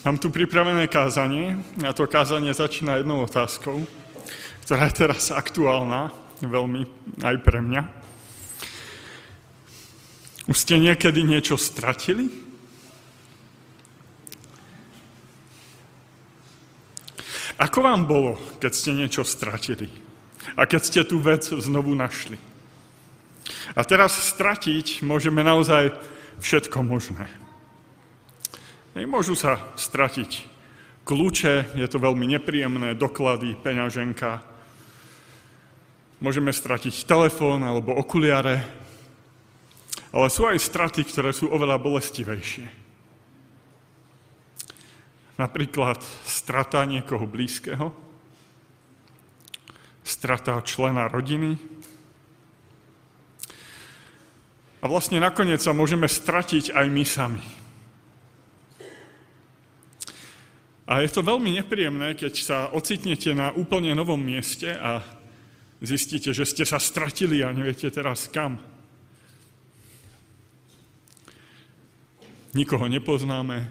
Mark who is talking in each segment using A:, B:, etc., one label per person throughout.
A: Mám tu pripravené kázanie a to kázanie začína jednou otázkou, ktorá je teraz aktuálna veľmi aj pre mňa. Už ste niekedy niečo stratili? Ako vám bolo, keď ste niečo stratili? A keď ste tú vec znovu našli? A teraz stratiť môžeme naozaj všetko možné. Môžu sa stratiť kľúče, je to veľmi nepríjemné, doklady, peňaženka. Môžeme stratiť telefón alebo okuliare, ale sú aj straty, ktoré sú oveľa bolestivejšie. Napríklad strata niekoho blízkeho, strata člena rodiny, a vlastne nakoniec sa môžeme stratiť aj my sami. A je to veľmi nepríjemné, keď sa ocitnete na úplne novom mieste a zistíte, že ste sa stratili a neviete teraz kam. Nikoho nepoznáme,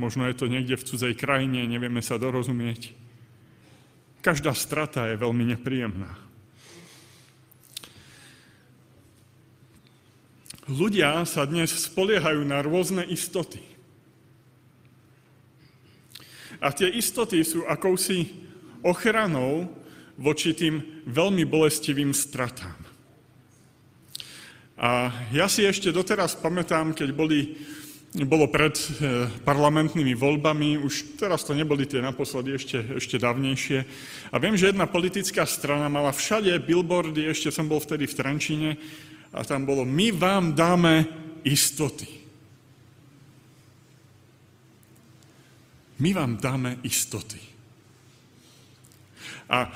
A: možno je to niekde v cudzej krajine, nevieme sa dorozumieť. Každá strata je veľmi nepríjemná. Ľudia sa dnes spoliehajú na rôzne istoty. A tie istoty sú akousi ochranou voči tým veľmi bolestivým stratám. A ja si ešte doteraz pamätám, keď boli, bolo pred e, parlamentnými voľbami, už teraz to neboli tie naposledy, ešte, ešte dávnejšie. A viem, že jedna politická strana mala všade billboardy, ešte som bol vtedy v Trenčíne, a tam bolo, my vám dáme istoty. My vám dáme istoty. A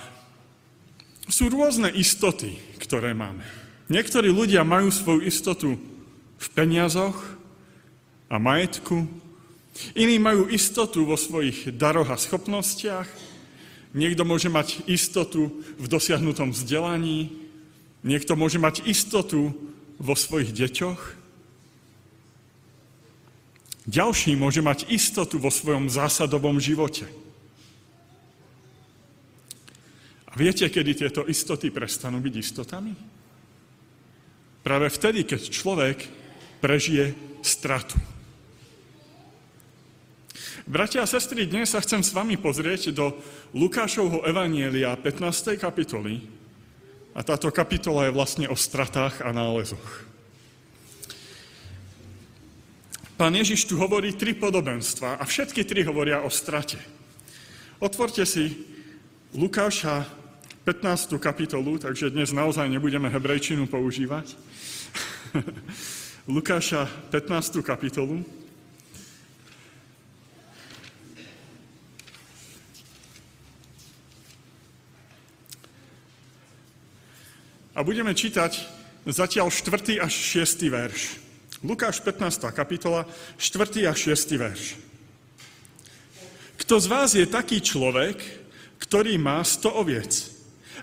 A: sú rôzne istoty, ktoré máme. Niektorí ľudia majú svoju istotu v peniazoch a majetku, iní majú istotu vo svojich daroch a schopnostiach, niekto môže mať istotu v dosiahnutom vzdelaní, niekto môže mať istotu vo svojich deťoch, ďalší môže mať istotu vo svojom zásadovom živote. A viete, kedy tieto istoty prestanú byť istotami? Práve vtedy, keď človek prežije stratu. Bratia a sestry, dnes sa chcem s vami pozrieť do Lukášovho Evanielia 15. kapitoly. A táto kapitola je vlastne o stratách a nálezoch. Pán Ježiš tu hovorí tri podobenstva a všetky tri hovoria o strate. Otvorte si Lukáša 15. kapitolu, takže dnes naozaj nebudeme hebrejčinu používať. Lukáša 15. kapitolu. A budeme čítať zatiaľ 4. až 6. verš. Lukáš 15. kapitola, 4. a 6. verš. Kto z vás je taký človek, ktorý má 100 oviec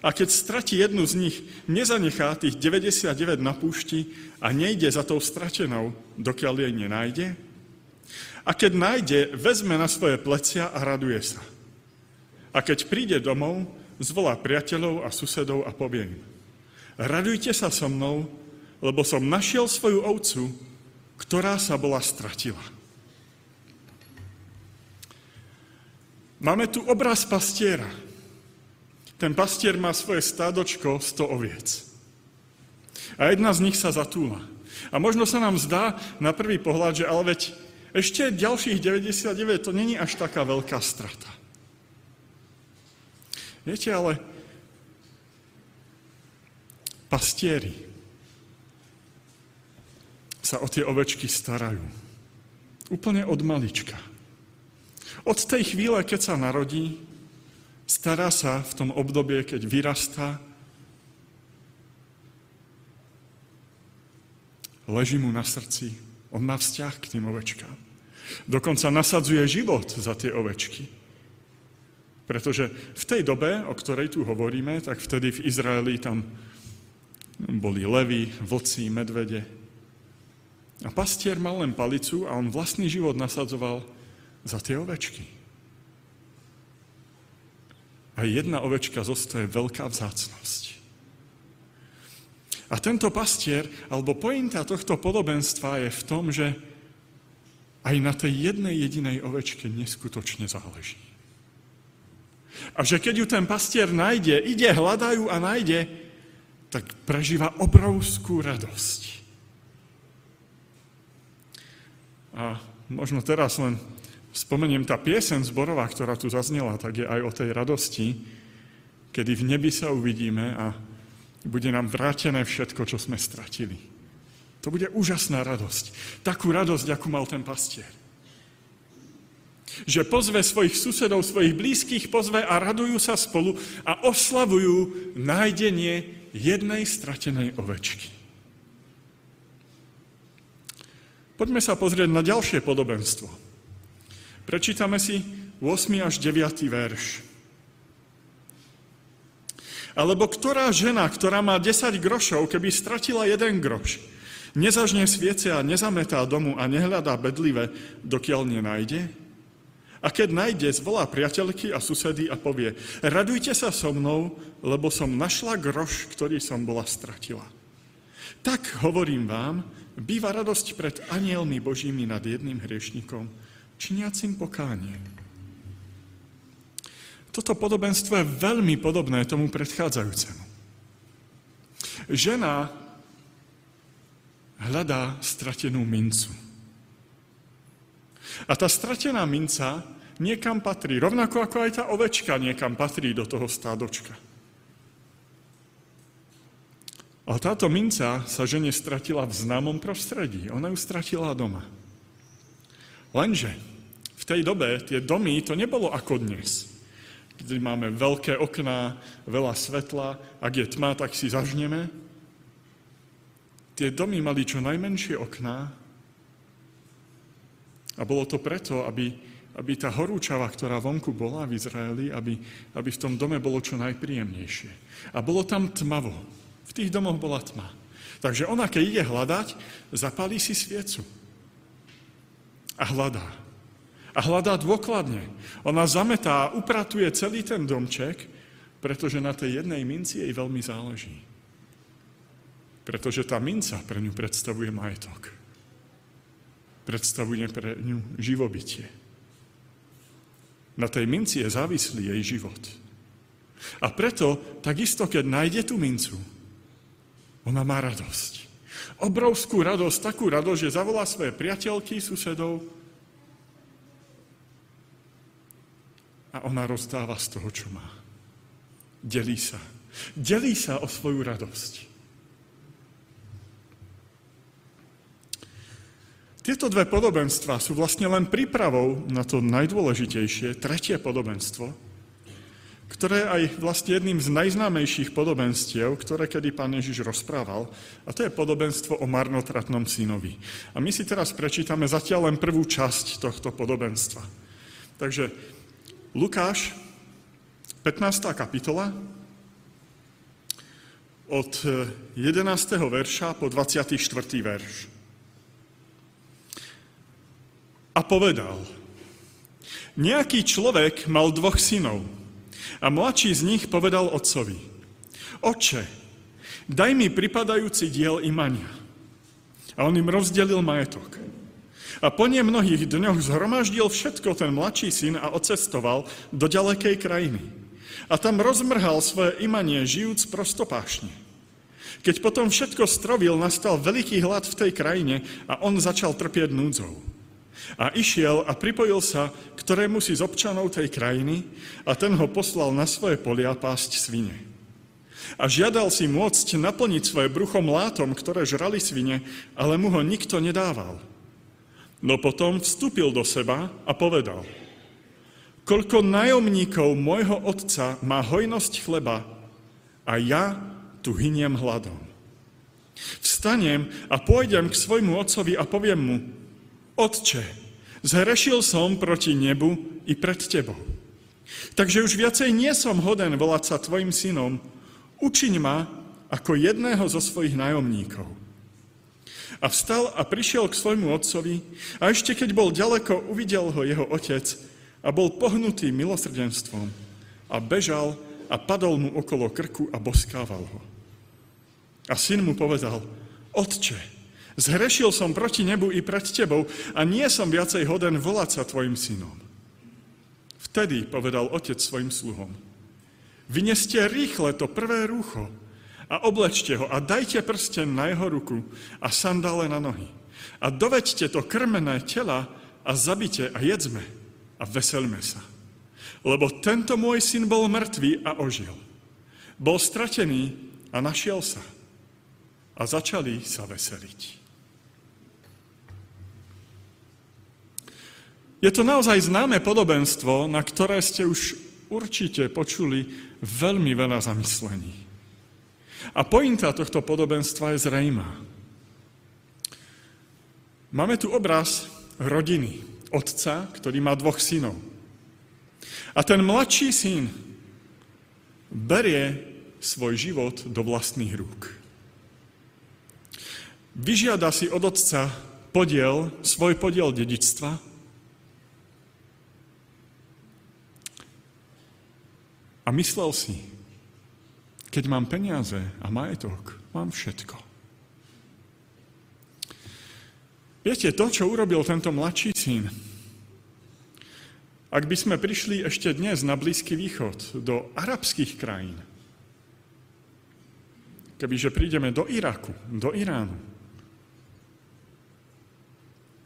A: a keď stratí jednu z nich, nezanechá tých 99 na púšti a nejde za tou stratenou, dokiaľ jej nenájde? A keď nájde, vezme na svoje plecia a raduje sa. A keď príde domov, zvolá priateľov a susedov a povie im, radujte sa so mnou, lebo som našiel svoju ovcu, ktorá sa bola stratila. Máme tu obraz pastiera. Ten pastier má svoje stádočko 100 oviec. A jedna z nich sa zatúla. A možno sa nám zdá na prvý pohľad, že ale veď ešte ďalších 99 to není až taká veľká strata. Viete, ale pastieri sa o tie ovečky starajú. Úplne od malička. Od tej chvíle, keď sa narodí, stará sa v tom obdobie, keď vyrastá, leží mu na srdci, on má vzťah k tým ovečkám. Dokonca nasadzuje život za tie ovečky. Pretože v tej dobe, o ktorej tu hovoríme, tak vtedy v Izraeli tam boli levy, vlci, medvede, a pastier mal len palicu a on vlastný život nasadzoval za tie ovečky. A jedna ovečka zostaje veľká vzácnosť. A tento pastier, alebo pointa tohto podobenstva je v tom, že aj na tej jednej jedinej ovečke neskutočne záleží. A že keď ju ten pastier nájde, ide, hľadajú a nájde, tak prežíva obrovskú radosť. A možno teraz len spomeniem tá piesen zborová, ktorá tu zaznela, tak je aj o tej radosti, kedy v nebi sa uvidíme a bude nám vrátené všetko, čo sme stratili. To bude úžasná radosť. Takú radosť, akú mal ten pastier. Že pozve svojich susedov, svojich blízkych, pozve a radujú sa spolu a oslavujú nájdenie jednej stratenej ovečky. Poďme sa pozrieť na ďalšie podobenstvo. Prečítame si 8. až 9. verš. Alebo ktorá žena, ktorá má 10 grošov, keby stratila jeden groš, nezažne sviece a nezametá domu a nehľadá bedlive, dokiaľ nenájde? A keď nájde, zvolá priateľky a susedy a povie, radujte sa so mnou, lebo som našla groš, ktorý som bola stratila. Tak hovorím vám, býva radosť pred anielmi Božími nad jedným hriešnikom, činiacim pokánie. Toto podobenstvo je veľmi podobné tomu predchádzajúcemu. Žena hľadá stratenú mincu. A tá stratená minca niekam patrí, rovnako ako aj tá ovečka niekam patrí do toho stádočka. Ale táto minca sa žene stratila v známom prostredí. Ona ju stratila doma. Lenže v tej dobe tie domy to nebolo ako dnes, kde máme veľké okná, veľa svetla, ak je tma, tak si zažneme. Tie domy mali čo najmenšie okná a bolo to preto, aby, aby tá horúčava, ktorá vonku bola v Izraeli, aby, aby v tom dome bolo čo najpríjemnejšie. A bolo tam tmavo. Tých domoch bola tma. Takže ona, keď ide hľadať, zapálí si sviecu. A hľadá. A hľadá dôkladne. Ona zametá, upratuje celý ten domček, pretože na tej jednej minci jej veľmi záleží. Pretože tá minca pre ňu predstavuje majetok predstavuje pre ňu živobytie. Na tej minci je závislý jej život. A preto, takisto, keď nájde tú mincu, ona má radosť. Obrovskú radosť, takú radosť, že zavolá svoje priateľky, susedov a ona rozdáva z toho, čo má. Delí sa. Delí sa o svoju radosť. Tieto dve podobenstva sú vlastne len prípravou na to najdôležitejšie, tretie podobenstvo, ktoré aj vlastne jedným z najznámejších podobenstiev, ktoré kedy pán Ježiš rozprával, a to je podobenstvo o marnotratnom synovi. A my si teraz prečítame zatiaľ len prvú časť tohto podobenstva. Takže Lukáš, 15. kapitola, od 11. verša po 24. verš. a povedal, nejaký človek mal dvoch synov a mladší z nich povedal otcovi, oče, daj mi pripadajúci diel imania. A on im rozdelil majetok. A po nie mnohých dňoch zhromaždil všetko ten mladší syn a odcestoval do ďalekej krajiny. A tam rozmrhal svoje imanie, žijúc prostopášne. Keď potom všetko strovil, nastal veľký hlad v tej krajine a on začal trpieť núdzou. A išiel a pripojil sa ktorému si z občanov tej krajiny a ten ho poslal na svoje polia pásť svine. A žiadal si môcť naplniť svoje brucho mlátom, ktoré žrali svine, ale mu ho nikto nedával. No potom vstúpil do seba a povedal, koľko nájomníkov môjho otca má hojnosť chleba a ja tu hyniem hladom. Vstanem a pôjdem k svojmu otcovi a poviem mu, Otče, zhrešil som proti nebu i pred Tebou. Takže už viacej nie som hoden volať sa Tvojim synom. Učiň ma ako jedného zo svojich nájomníkov. A vstal a prišiel k svojmu otcovi a ešte keď bol ďaleko, uvidel ho jeho otec a bol pohnutý milosrdenstvom a bežal a padol mu okolo krku a boskával ho. A syn mu povedal, Otče, zhrešil som proti nebu i pred tebou a nie som viacej hoden volať sa tvojim synom. Vtedy povedal otec svojim sluhom, vyneste rýchle to prvé rúcho a oblečte ho a dajte prsten na jeho ruku a sandále na nohy. A doveďte to krmené tela a zabite a jedzme a veselme sa. Lebo tento môj syn bol mŕtvý a ožil. Bol stratený a našiel sa. A začali sa veseliť. Je to naozaj známe podobenstvo, na ktoré ste už určite počuli veľmi veľa zamyslení. A pointa tohto podobenstva je zrejmá. Máme tu obraz rodiny, otca, ktorý má dvoch synov. A ten mladší syn berie svoj život do vlastných rúk. Vyžiada si od otca podiel, svoj podiel dedičstva a myslel si, keď mám peniaze a majetok, mám všetko. Viete, to, čo urobil tento mladší syn, ak by sme prišli ešte dnes na Blízky východ, do arabských krajín, kebyže prídeme do Iraku, do Iránu,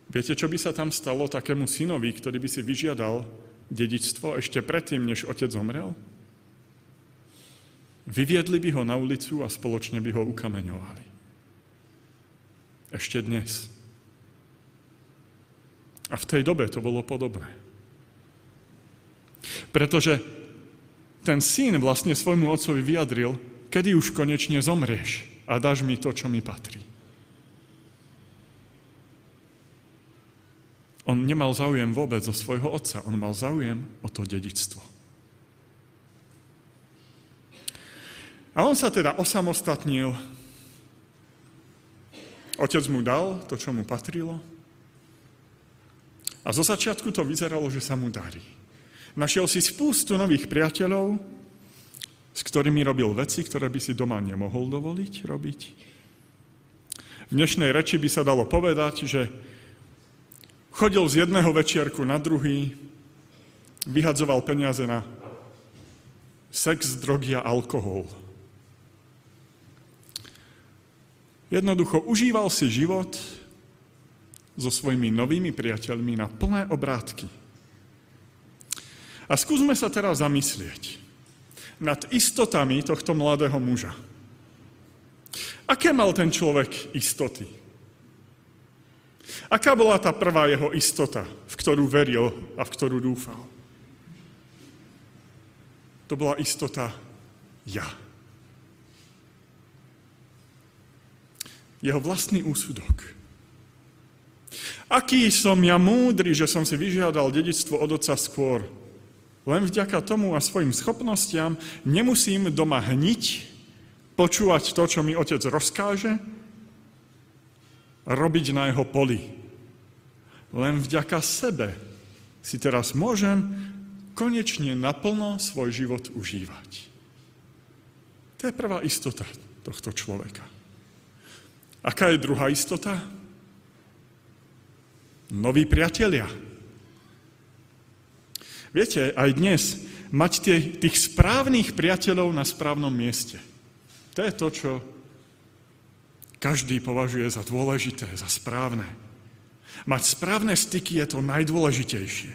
A: viete, čo by sa tam stalo takému synovi, ktorý by si vyžiadal dedičstvo ešte predtým, než otec zomrel? Vyviedli by ho na ulicu a spoločne by ho ukameňovali. Ešte dnes. A v tej dobe to bolo podobné. Pretože ten syn vlastne svojmu otcovi vyjadril, kedy už konečne zomrieš a dáš mi to, čo mi patrí. On nemal záujem vôbec zo svojho otca, on mal záujem o to dedictvo. A on sa teda osamostatnil. Otec mu dal to, čo mu patrilo. A zo začiatku to vyzeralo, že sa mu darí. Našiel si spústu nových priateľov, s ktorými robil veci, ktoré by si doma nemohol dovoliť robiť. V dnešnej reči by sa dalo povedať, že chodil z jedného večierku na druhý, vyhadzoval peniaze na sex, drogy a alkohol. Jednoducho užíval si život so svojimi novými priateľmi na plné obrátky. A skúsme sa teraz zamyslieť nad istotami tohto mladého muža. Aké mal ten človek istoty? Aká bola tá prvá jeho istota, v ktorú veril a v ktorú dúfal? To bola istota ja. Jeho vlastný úsudok. Aký som ja múdry, že som si vyžiadal dedictvo od otca skôr. Len vďaka tomu a svojim schopnostiam nemusím doma hniť, počúvať to, čo mi otec rozkáže, robiť na jeho poli. Len vďaka sebe si teraz môžem konečne naplno svoj život užívať. To je prvá istota tohto človeka. Aká je druhá istota? Noví priatelia. Viete, aj dnes mať tie, tých správnych priateľov na správnom mieste. To je to, čo každý považuje za dôležité, za správne. Mať správne styky je to najdôležitejšie.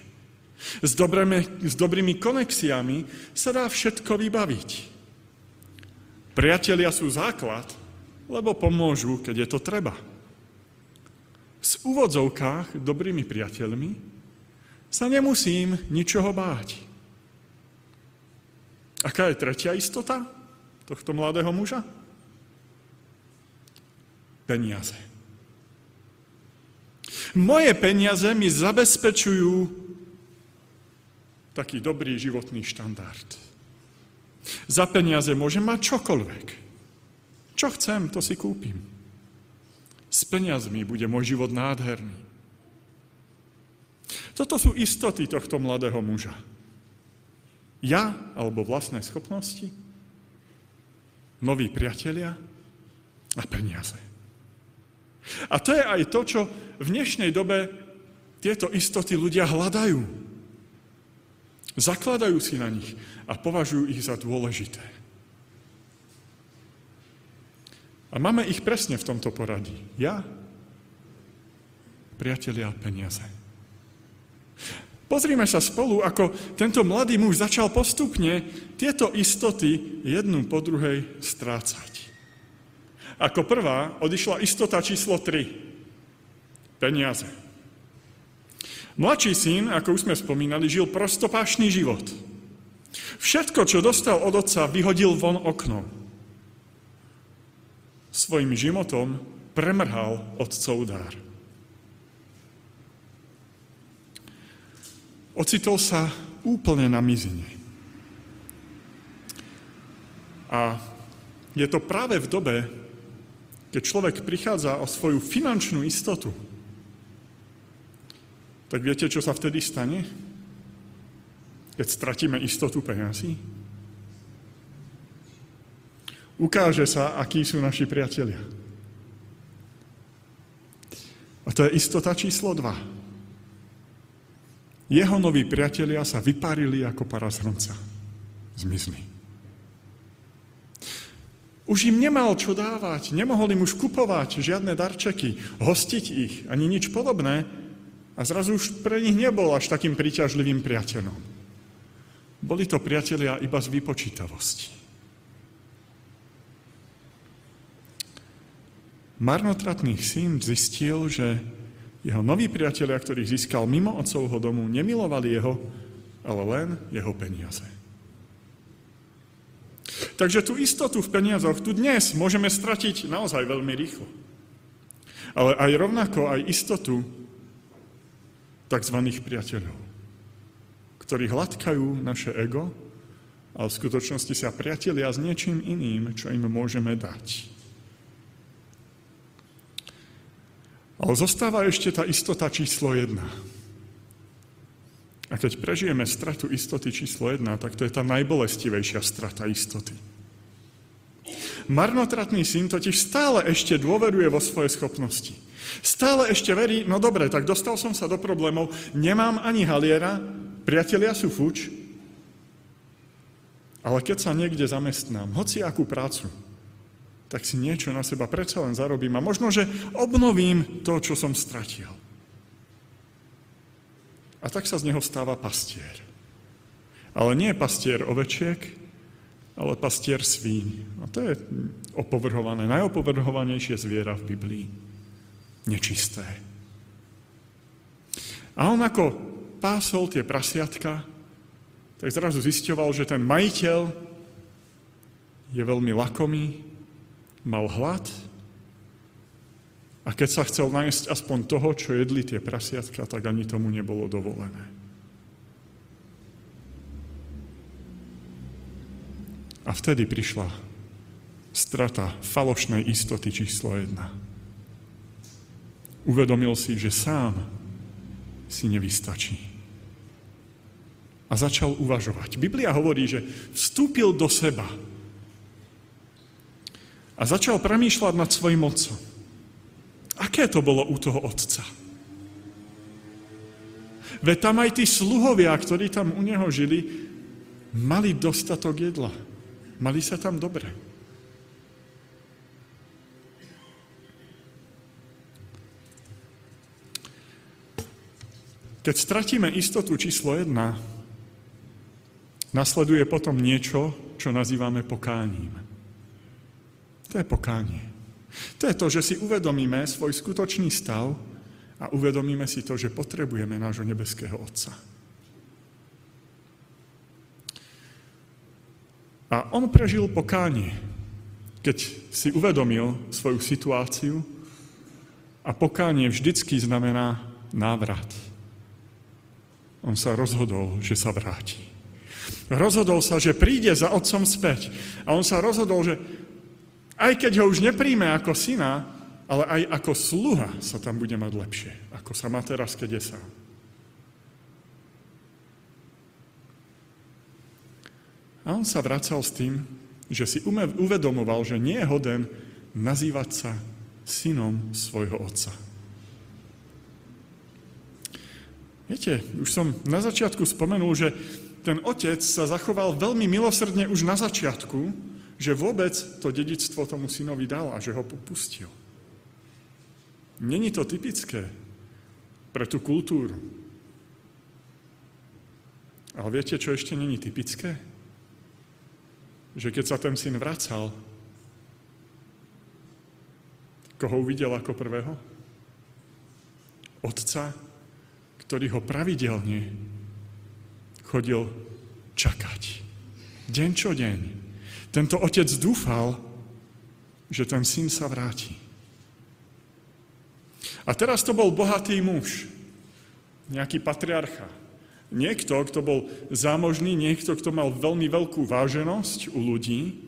A: S dobrými, s dobrými konexiami sa dá všetko vybaviť. Priatelia sú základ, lebo pomôžu, keď je to treba. V úvodzovkách dobrými priateľmi sa nemusím ničoho báť. Aká je tretia istota tohto mladého muža? Peniaze. Moje peniaze mi zabezpečujú taký dobrý životný štandard. Za peniaze môžem mať čokoľvek. Čo chcem, to si kúpim. S peniazmi bude môj život nádherný. Toto sú istoty tohto mladého muža. Ja alebo vlastné schopnosti, noví priatelia a peniaze. A to je aj to, čo v dnešnej dobe tieto istoty ľudia hľadajú. Zakladajú si na nich a považujú ich za dôležité. A máme ich presne v tomto poradí. Ja, priatelia, peniaze. Pozrime sa spolu, ako tento mladý muž začal postupne tieto istoty jednu po druhej strácať. Ako prvá odišla istota číslo 3. Peniaze. Mladší syn, ako už sme spomínali, žil prostopášný život. Všetko, čo dostal od otca, vyhodil von oknom svojim životom premrhal otcov dár. Ocitol sa úplne na mizine. A je to práve v dobe, keď človek prichádza o svoju finančnú istotu. Tak viete, čo sa vtedy stane? Keď stratíme istotu peniazí? Ukáže sa, akí sú naši priatelia. A to je istota číslo 2. Jeho noví priatelia sa vyparili ako para z hrnca. Zmizli. Už im nemal čo dávať, nemohol im už kupovať žiadne darčeky, hostiť ich, ani nič podobné a zrazu už pre nich nebol až takým príťažlivým priateľom. Boli to priatelia iba z vypočítavosti. Marnotratný syn zistil, že jeho noví priatelia, ktorých získal mimo otcovho domu, nemilovali jeho, ale len jeho peniaze. Takže tú istotu v peniazoch tu dnes môžeme stratiť naozaj veľmi rýchlo. Ale aj rovnako aj istotu tzv. priateľov, ktorí hladkajú naše ego, ale v skutočnosti sa priatelia s niečím iným, čo im môžeme dať. Ale zostáva ešte tá istota číslo jedna. A keď prežijeme stratu istoty číslo jedna, tak to je tá najbolestivejšia strata istoty. Marnotratný syn totiž stále ešte dôveruje vo svoje schopnosti. Stále ešte verí, no dobre, tak dostal som sa do problémov, nemám ani haliera, priatelia sú fuč, ale keď sa niekde zamestnám, hoci akú prácu, tak si niečo na seba predsa len zarobím a možno, že obnovím to, čo som stratil. A tak sa z neho stáva pastier. Ale nie pastier ovečiek, ale pastier svíň. A to je opovrhované, najopovrhovanejšie zviera v Biblii. Nečisté. A on ako pásol tie prasiatka, tak zrazu zisťoval, že ten majiteľ je veľmi lakomý, mal hlad a keď sa chcel nájsť aspoň toho, čo jedli tie prasiatka, tak ani tomu nebolo dovolené. A vtedy prišla strata falošnej istoty číslo jedna. Uvedomil si, že sám si nevystačí. A začal uvažovať. Biblia hovorí, že vstúpil do seba a začal premýšľať nad svojim otcom. Aké to bolo u toho otca? Veď tam aj tí sluhovia, ktorí tam u neho žili, mali dostatok jedla. Mali sa tam dobre. Keď stratíme istotu číslo jedna, nasleduje potom niečo, čo nazývame pokáním. To je pokánie. To je to, že si uvedomíme svoj skutočný stav a uvedomíme si to, že potrebujeme nášho nebeského Otca. A on prežil pokánie, keď si uvedomil svoju situáciu a pokánie vždycky znamená návrat. On sa rozhodol, že sa vráti. Rozhodol sa, že príde za otcom späť. A on sa rozhodol, že aj keď ho už nepríjme ako syna, ale aj ako sluha sa tam bude mať lepšie, ako sa má teraz, keď je sám. A on sa vracal s tým, že si uvedomoval, že nie je hoden nazývať sa synom svojho otca. Viete, už som na začiatku spomenul, že ten otec sa zachoval veľmi milosrdne už na začiatku, že vôbec to dedictvo tomu synovi dal a že ho popustil. Není to typické pre tú kultúru. Ale viete, čo ešte není typické? Že keď sa ten syn vracal, koho uvidel ako prvého? Otca, ktorý ho pravidelne chodil čakať. Deň čo deň. Tento otec dúfal, že ten syn sa vráti. A teraz to bol bohatý muž, nejaký patriarcha. Niekto, kto bol zámožný, niekto, kto mal veľmi veľkú váženosť u ľudí.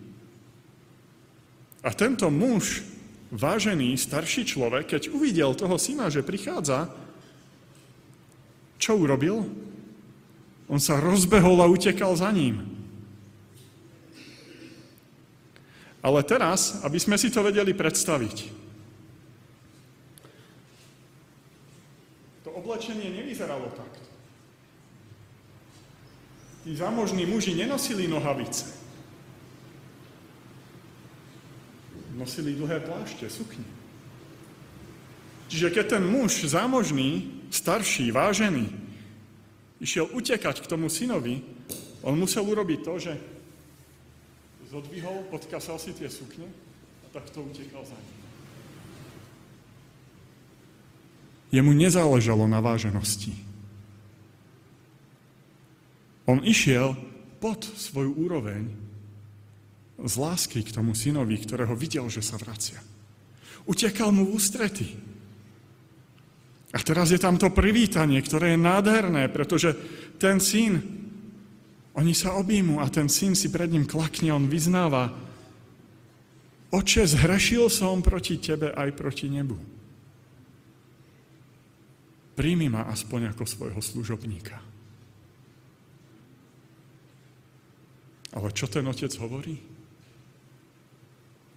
A: A tento muž, vážený starší človek, keď uvidel toho syna, že prichádza, čo urobil? On sa rozbehol a utekal za ním. Ale teraz, aby sme si to vedeli predstaviť, to oblečenie nevyzeralo takto. Tí zámožní muži nenosili nohavice. Nosili dlhé plášte, sukne. Čiže keď ten muž zámožný starší, vážený, išiel utekať k tomu synovi, on musel urobiť to, že zodvihol, podkasal si tie sukne a takto utekal za ním. Jemu nezáležalo na váženosti. On išiel pod svoju úroveň z lásky k tomu synovi, ktorého videl, že sa vracia. Utekal mu v ústrety. A teraz je tam to privítanie, ktoré je nádherné, pretože ten syn, oni sa objímu a ten syn si pred ním klakne, on vyznáva, oče, zhrešil som proti tebe aj proti nebu. Príjmi ma aspoň ako svojho služobníka. Ale čo ten otec hovorí?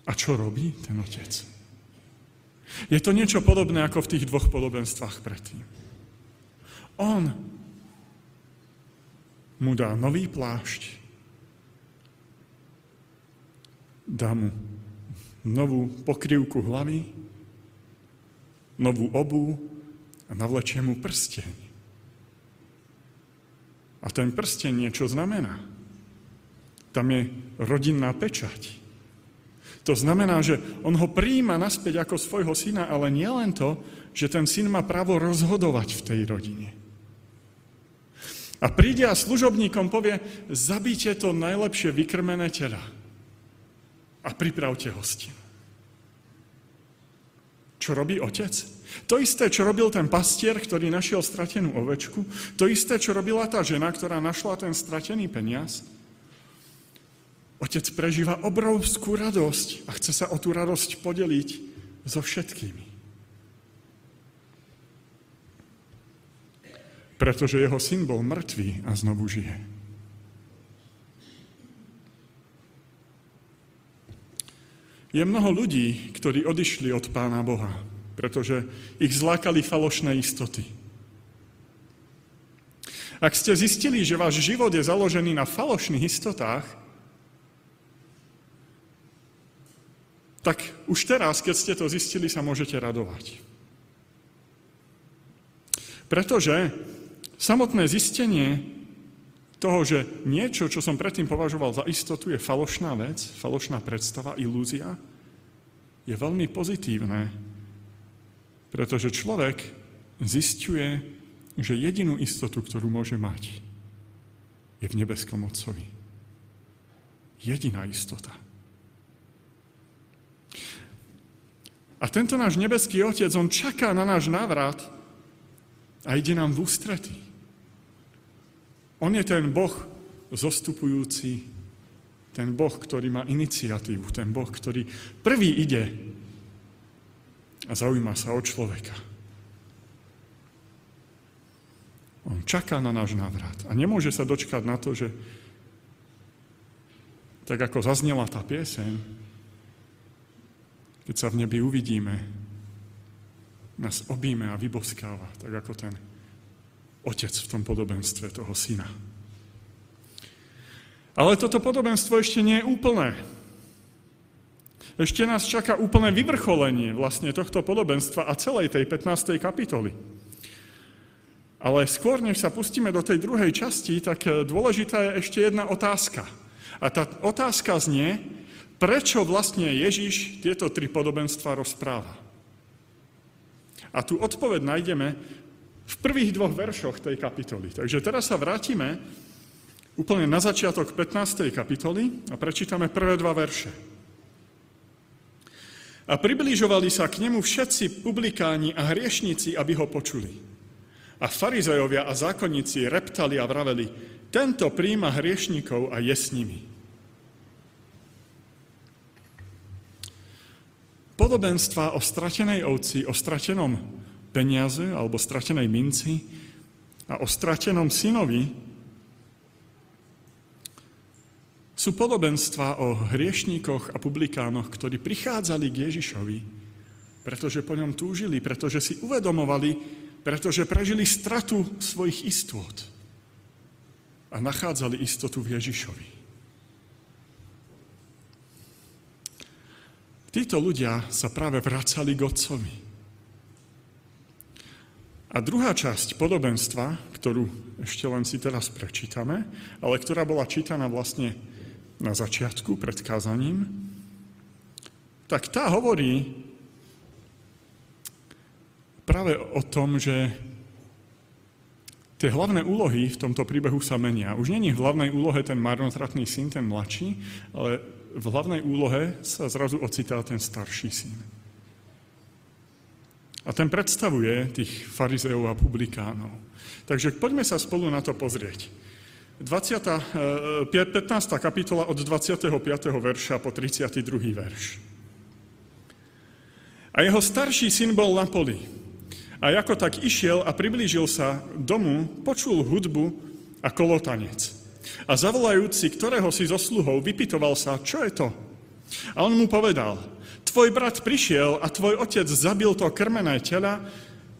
A: A čo robí ten otec? Je to niečo podobné ako v tých dvoch podobenstvách predtým. On mu dá nový plášť, dá mu novú pokrývku hlavy, novú obu a navlečie mu prsteň. A ten prsteň niečo znamená. Tam je rodinná pečať. To znamená, že on ho príjima naspäť ako svojho syna, ale nie len to, že ten syn má právo rozhodovať v tej rodine. A príde a služobníkom povie, zabíte to najlepšie vykrmené tela a pripravte hostin. Čo robí otec? To isté, čo robil ten pastier, ktorý našiel stratenú ovečku, to isté, čo robila tá žena, ktorá našla ten stratený peniaz, Otec prežíva obrovskú radosť a chce sa o tú radosť podeliť so všetkými. Pretože jeho syn bol mŕtvý a znovu žije. Je mnoho ľudí, ktorí odišli od Pána Boha, pretože ich zlákali falošné istoty. Ak ste zistili, že váš život je založený na falošných istotách, tak už teraz, keď ste to zistili, sa môžete radovať. Pretože samotné zistenie toho, že niečo, čo som predtým považoval za istotu, je falošná vec, falošná predstava, ilúzia, je veľmi pozitívne, pretože človek zistuje, že jedinú istotu, ktorú môže mať, je v nebeskom Otcovi. Jediná istota. A tento náš nebeský Otec, on čaká na náš návrat a ide nám v ústrety. On je ten Boh zostupujúci, ten Boh, ktorý má iniciatívu, ten Boh, ktorý prvý ide a zaujíma sa o človeka. On čaká na náš návrat a nemôže sa dočkať na to, že tak ako zaznela tá pieseň, keď sa v nebi uvidíme, nás obíme a vyboskáva, tak ako ten otec v tom podobenstve toho syna. Ale toto podobenstvo ešte nie je úplné. Ešte nás čaká úplné vyvrcholenie vlastne tohto podobenstva a celej tej 15. kapitoly. Ale skôr, než sa pustíme do tej druhej časti, tak dôležitá je ešte jedna otázka. A tá otázka znie, prečo vlastne Ježiš tieto tri podobenstva rozpráva. A tu odpoveď nájdeme v prvých dvoch veršoch tej kapitoly. Takže teraz sa vrátime úplne na začiatok 15. kapitoly a prečítame prvé dva verše. A približovali sa k nemu všetci publikáni a hriešnici, aby ho počuli. A farizejovia a zákonníci reptali a vraveli, tento príjma hriešnikov a je s nimi. Podobenstva o stratenej ovci, o stratenom peniaze alebo stratenej minci a o stratenom synovi sú podobenstva o hriešníkoch a publikánoch, ktorí prichádzali k Ježišovi, pretože po ňom túžili, pretože si uvedomovali, pretože prežili stratu svojich istôt a nachádzali istotu v Ježišovi. Títo ľudia sa práve vracali k Otcovi. A druhá časť podobenstva, ktorú ešte len si teraz prečítame, ale ktorá bola čítaná vlastne na začiatku pred kázaním, tak tá hovorí práve o tom, že tie hlavné úlohy v tomto príbehu sa menia. Už není v hlavnej úlohe ten marnotratný syn, ten mladší, ale v hlavnej úlohe sa zrazu ocitá ten starší syn. A ten predstavuje tých farizeov a publikánov. Takže poďme sa spolu na to pozrieť. 20, 15. Eh, kapitola od 25. verša po 32. verš. A jeho starší syn bol na poli. A ako tak išiel a priblížil sa domu, počul hudbu a kolotanec. A zavolajúci, ktorého si zo sluhov, vypitoval sa, čo je to? A on mu povedal, tvoj brat prišiel a tvoj otec zabil to krmené tela,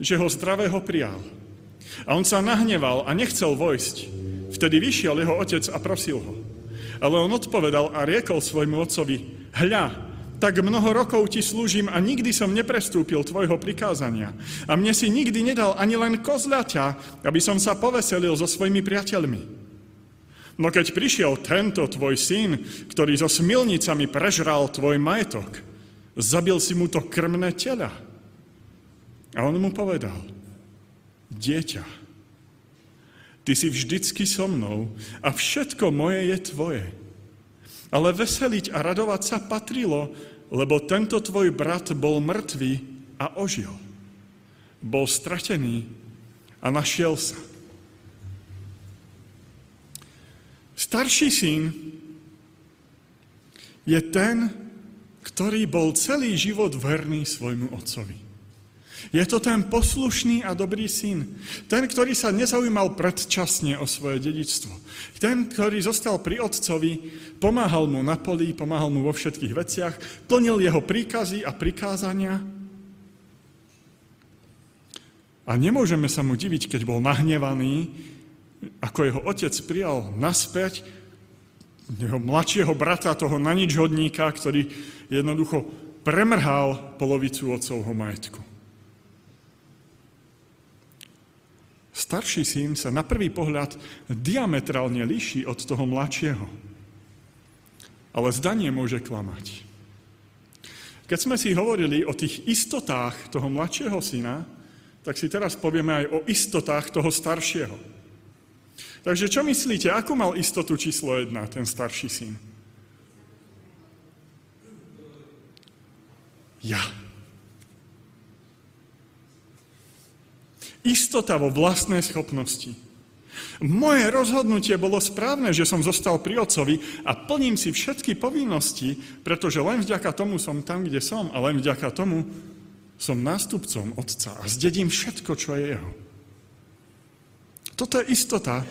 A: že ho zdravého prijal. A on sa nahneval a nechcel vojsť. Vtedy vyšiel jeho otec a prosil ho. Ale on odpovedal a riekol svojmu otcovi, hľa, tak mnoho rokov ti slúžim a nikdy som neprestúpil tvojho prikázania. A mne si nikdy nedal ani len kozľaťa, aby som sa poveselil so svojimi priateľmi. No keď prišiel tento tvoj syn, ktorý so smilnicami prežral tvoj majetok, zabil si mu to krmné tela. A on mu povedal, dieťa, ty si vždycky so mnou a všetko moje je tvoje. Ale veseliť a radovať sa patrilo, lebo tento tvoj brat bol mŕtvý a ožil. Bol stratený a našiel sa. Starší syn je ten, ktorý bol celý život verný svojmu otcovi. Je to ten poslušný a dobrý syn. Ten, ktorý sa nezaujímal predčasne o svoje dedičstvo. Ten, ktorý zostal pri otcovi, pomáhal mu na poli, pomáhal mu vo všetkých veciach, plnil jeho príkazy a prikázania. A nemôžeme sa mu diviť, keď bol nahnevaný, ako jeho otec prijal naspäť jeho mladšieho brata, toho naničhodníka, ktorý jednoducho premrhal polovicu otcovho majetku. Starší syn sa na prvý pohľad diametrálne líši od toho mladšieho. Ale zdanie môže klamať. Keď sme si hovorili o tých istotách toho mladšieho syna, tak si teraz povieme aj o istotách toho staršieho. Takže čo myslíte, akú mal istotu číslo jedna, ten starší syn? Ja. Istota vo vlastnej schopnosti. Moje rozhodnutie bolo správne, že som zostal pri otcovi a plním si všetky povinnosti, pretože len vďaka tomu som tam, kde som a len vďaka tomu som nástupcom Otca a zdedím všetko, čo je jeho. Toto je istota,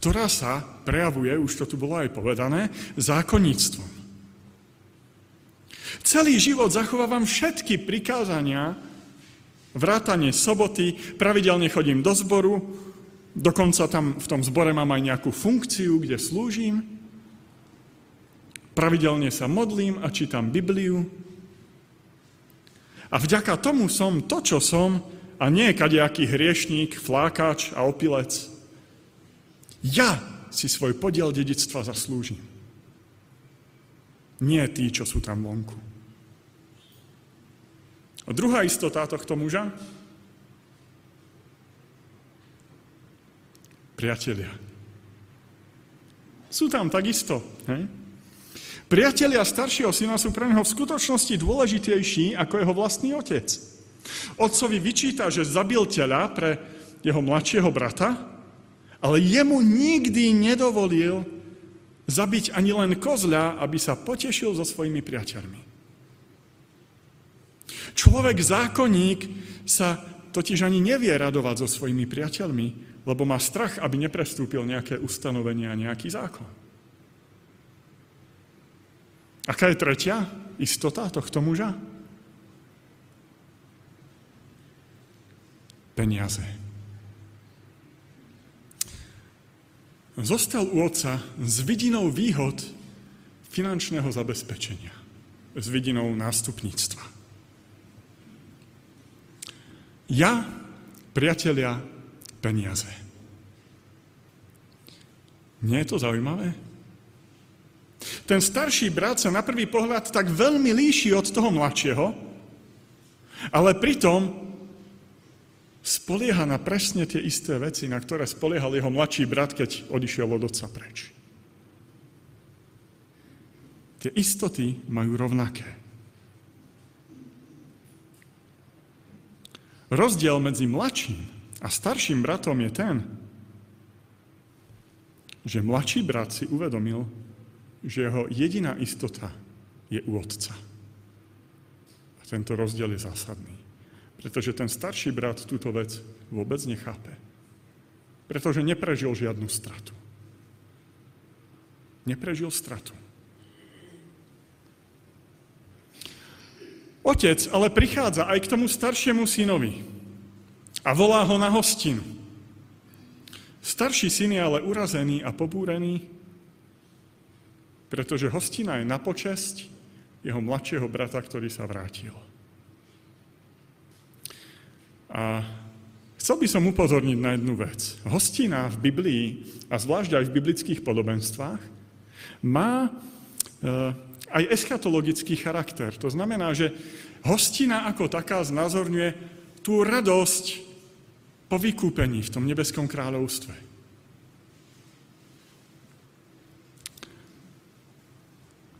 A: ktorá sa prejavuje, už to tu bolo aj povedané, zákonníctvom. Celý život zachovávam všetky prikázania, vrátanie soboty, pravidelne chodím do zboru, dokonca tam v tom zbore mám aj nejakú funkciu, kde slúžim, pravidelne sa modlím a čítam Bibliu. A vďaka tomu som to, čo som, a nie kadejaký hriešník, flákač a opilec. Ja si svoj podiel dedictva zaslúžim. Nie tí, čo sú tam vonku. A druhá istota tohto muža? Priatelia. Sú tam takisto. Hej? Priatelia staršieho syna sú pre neho v skutočnosti dôležitejší ako jeho vlastný otec. Otcovi vyčíta, že zabil tela pre jeho mladšieho brata, ale jemu nikdy nedovolil zabiť ani len kozľa, aby sa potešil so svojimi priateľmi. Človek zákonník sa totiž ani nevie radovať so svojimi priateľmi, lebo má strach, aby neprestúpil nejaké ustanovenie a nejaký zákon. Aká je tretia istota tohto muža? Peniaze. Zostal u otca s vidinou výhod finančného zabezpečenia, s vidinou nástupníctva. Ja, priatelia, peniaze. Nie je to zaujímavé? Ten starší brat sa na prvý pohľad tak veľmi líši od toho mladšieho, ale pritom spolieha na presne tie isté veci, na ktoré spoliehal jeho mladší brat, keď odišiel od otca preč. Tie istoty majú rovnaké. Rozdiel medzi mladším a starším bratom je ten, že mladší brat si uvedomil, že jeho jediná istota je u otca. A tento rozdiel je zásadný. Pretože ten starší brat túto vec vôbec nechápe. Pretože neprežil žiadnu stratu. Neprežil stratu. Otec ale prichádza aj k tomu staršiemu synovi a volá ho na hostinu. Starší syn je ale urazený a pobúrený, pretože hostina je na počesť jeho mladšieho brata, ktorý sa vrátil. A chcel by som upozorniť na jednu vec. Hostina v Biblii, a zvlášť aj v biblických podobenstvách, má e, aj eschatologický charakter. To znamená, že hostina ako taká znázorňuje tú radosť po vykúpení v tom nebeskom kráľovstve.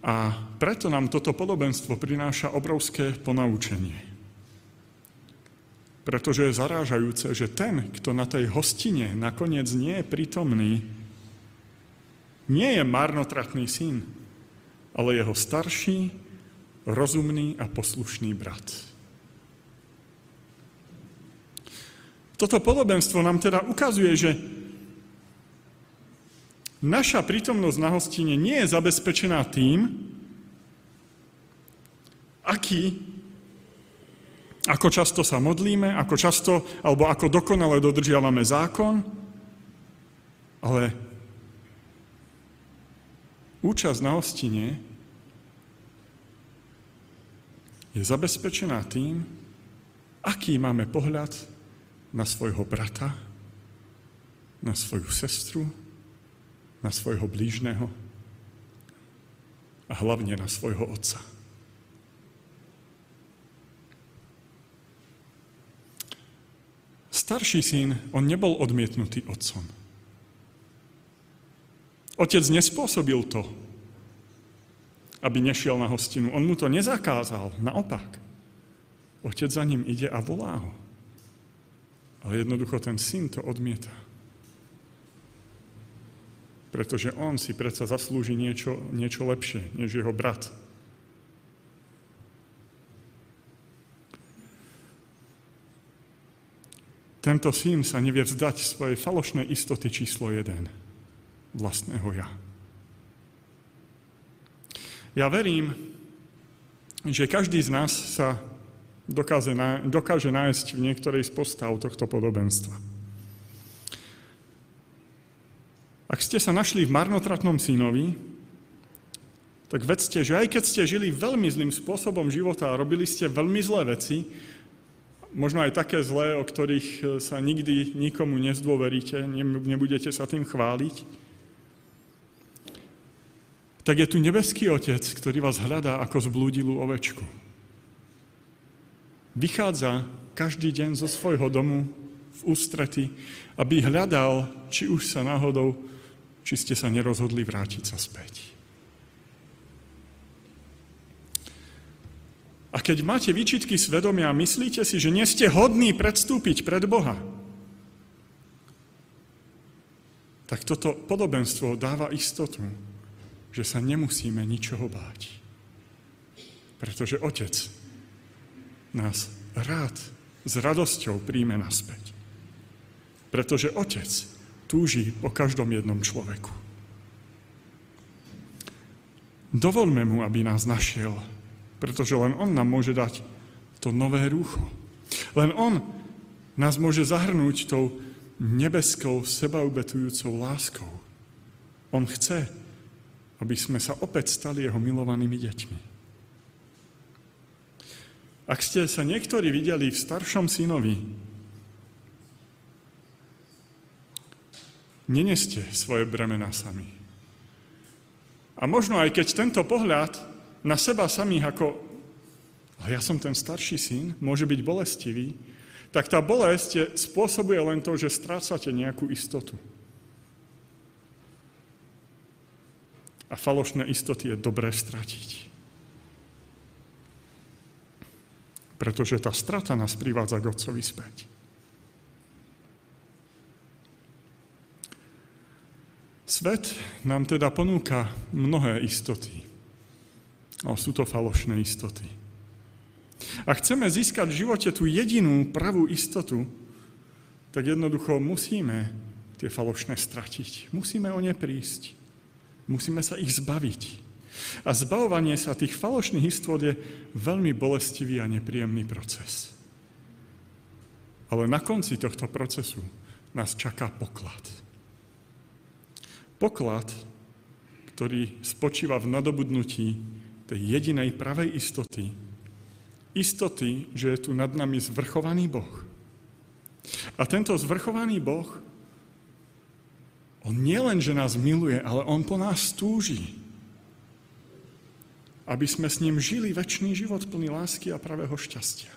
A: A preto nám toto podobenstvo prináša obrovské ponaučenie. Pretože je zarážajúce, že ten, kto na tej hostine nakoniec nie je prítomný, nie je marnotratný syn, ale jeho starší, rozumný a poslušný brat. Toto podobenstvo nám teda ukazuje, že naša prítomnosť na hostine nie je zabezpečená tým, aký, ako často sa modlíme, ako často alebo ako dokonale dodržiavame zákon, ale Účasť na hostine je zabezpečená tým, aký máme pohľad na svojho brata, na svoju sestru, na svojho blížneho a hlavne na svojho otca. Starší syn, on nebol odmietnutý otcom. Otec nespôsobil to, aby nešiel na hostinu. On mu to nezakázal, naopak. Otec za ním ide a volá ho. Ale jednoducho ten syn to odmieta. Pretože on si predsa zaslúži niečo, niečo lepšie, než jeho brat. Tento syn sa nevie vzdať svojej falošnej istoty číslo 1, vlastného ja. Ja verím, že každý z nás sa dokáže, dokáže nájsť v niektorej z postav tohto podobenstva. Ak ste sa našli v marnotratnom synovi, tak vedzte, že aj keď ste žili veľmi zlým spôsobom života a robili ste veľmi zlé veci, možno aj také zlé, o ktorých e, sa nikdy nikomu nezdôveríte, nebudete sa tým chváliť, tak je tu nebeský Otec, ktorý vás hľadá ako zblúdilú ovečku. Vychádza každý deň zo svojho domu v ústrety, aby hľadal, či už sa náhodou, či ste sa nerozhodli vrátiť sa späť. A keď máte výčitky svedomia a myslíte si, že nie ste hodní predstúpiť pred Boha, tak toto podobenstvo dáva istotu, že sa nemusíme ničoho báť. Pretože Otec nás rád s radosťou príjme naspäť. Pretože Otec túži po každom jednom človeku. Dovolme mu, aby nás našiel pretože len On nám môže dať to nové rúcho. Len On nás môže zahrnúť tou nebeskou, sebaubetujúcou láskou. On chce, aby sme sa opäť stali Jeho milovanými deťmi. Ak ste sa niektorí videli v staršom synovi, neneste svoje bremena sami. A možno aj keď tento pohľad na seba samých ako a ja som ten starší syn, môže byť bolestivý, tak tá bolesť spôsobuje len to, že strácate nejakú istotu. A falošné istoty je dobré stratiť. Pretože tá strata nás privádza k Otcovi späť. Svet nám teda ponúka mnohé istoty. Ale sú to falošné istoty. A chceme získať v živote tú jedinú pravú istotu, tak jednoducho musíme tie falošné stratiť. Musíme o ne prísť. Musíme sa ich zbaviť. A zbavovanie sa tých falošných istot je veľmi bolestivý a nepríjemný proces. Ale na konci tohto procesu nás čaká poklad. Poklad, ktorý spočíva v nadobudnutí tej jedinej pravej istoty. Istoty, že je tu nad nami zvrchovaný Boh. A tento zvrchovaný Boh, on nielen, že nás miluje, ale on po nás túži. Aby sme s ním žili väčší život plný lásky a pravého šťastia.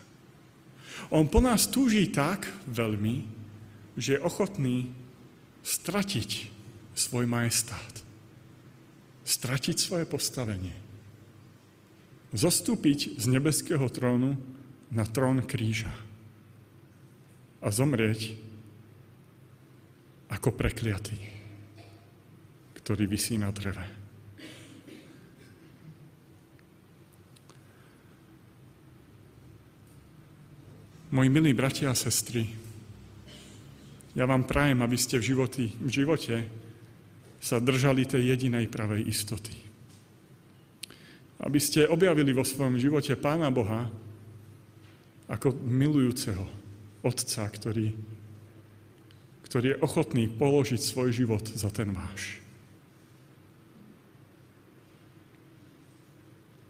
A: On po nás túži tak veľmi, že je ochotný stratiť svoj majestát. Stratiť svoje postavenie zostúpiť z nebeského trónu na trón kríža a zomrieť ako prekliatý, ktorý vysí na dreve. Moji milí bratia a sestry, ja vám prajem, aby ste v, životy, v živote sa držali tej jedinej pravej istoty aby ste objavili vo svojom živote Pána Boha ako milujúceho Otca, ktorý, ktorý je ochotný položiť svoj život za ten váš.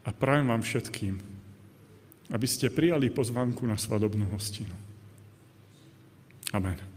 A: A prajem vám všetkým, aby ste prijali pozvanku na svadobnú hostinu. Amen.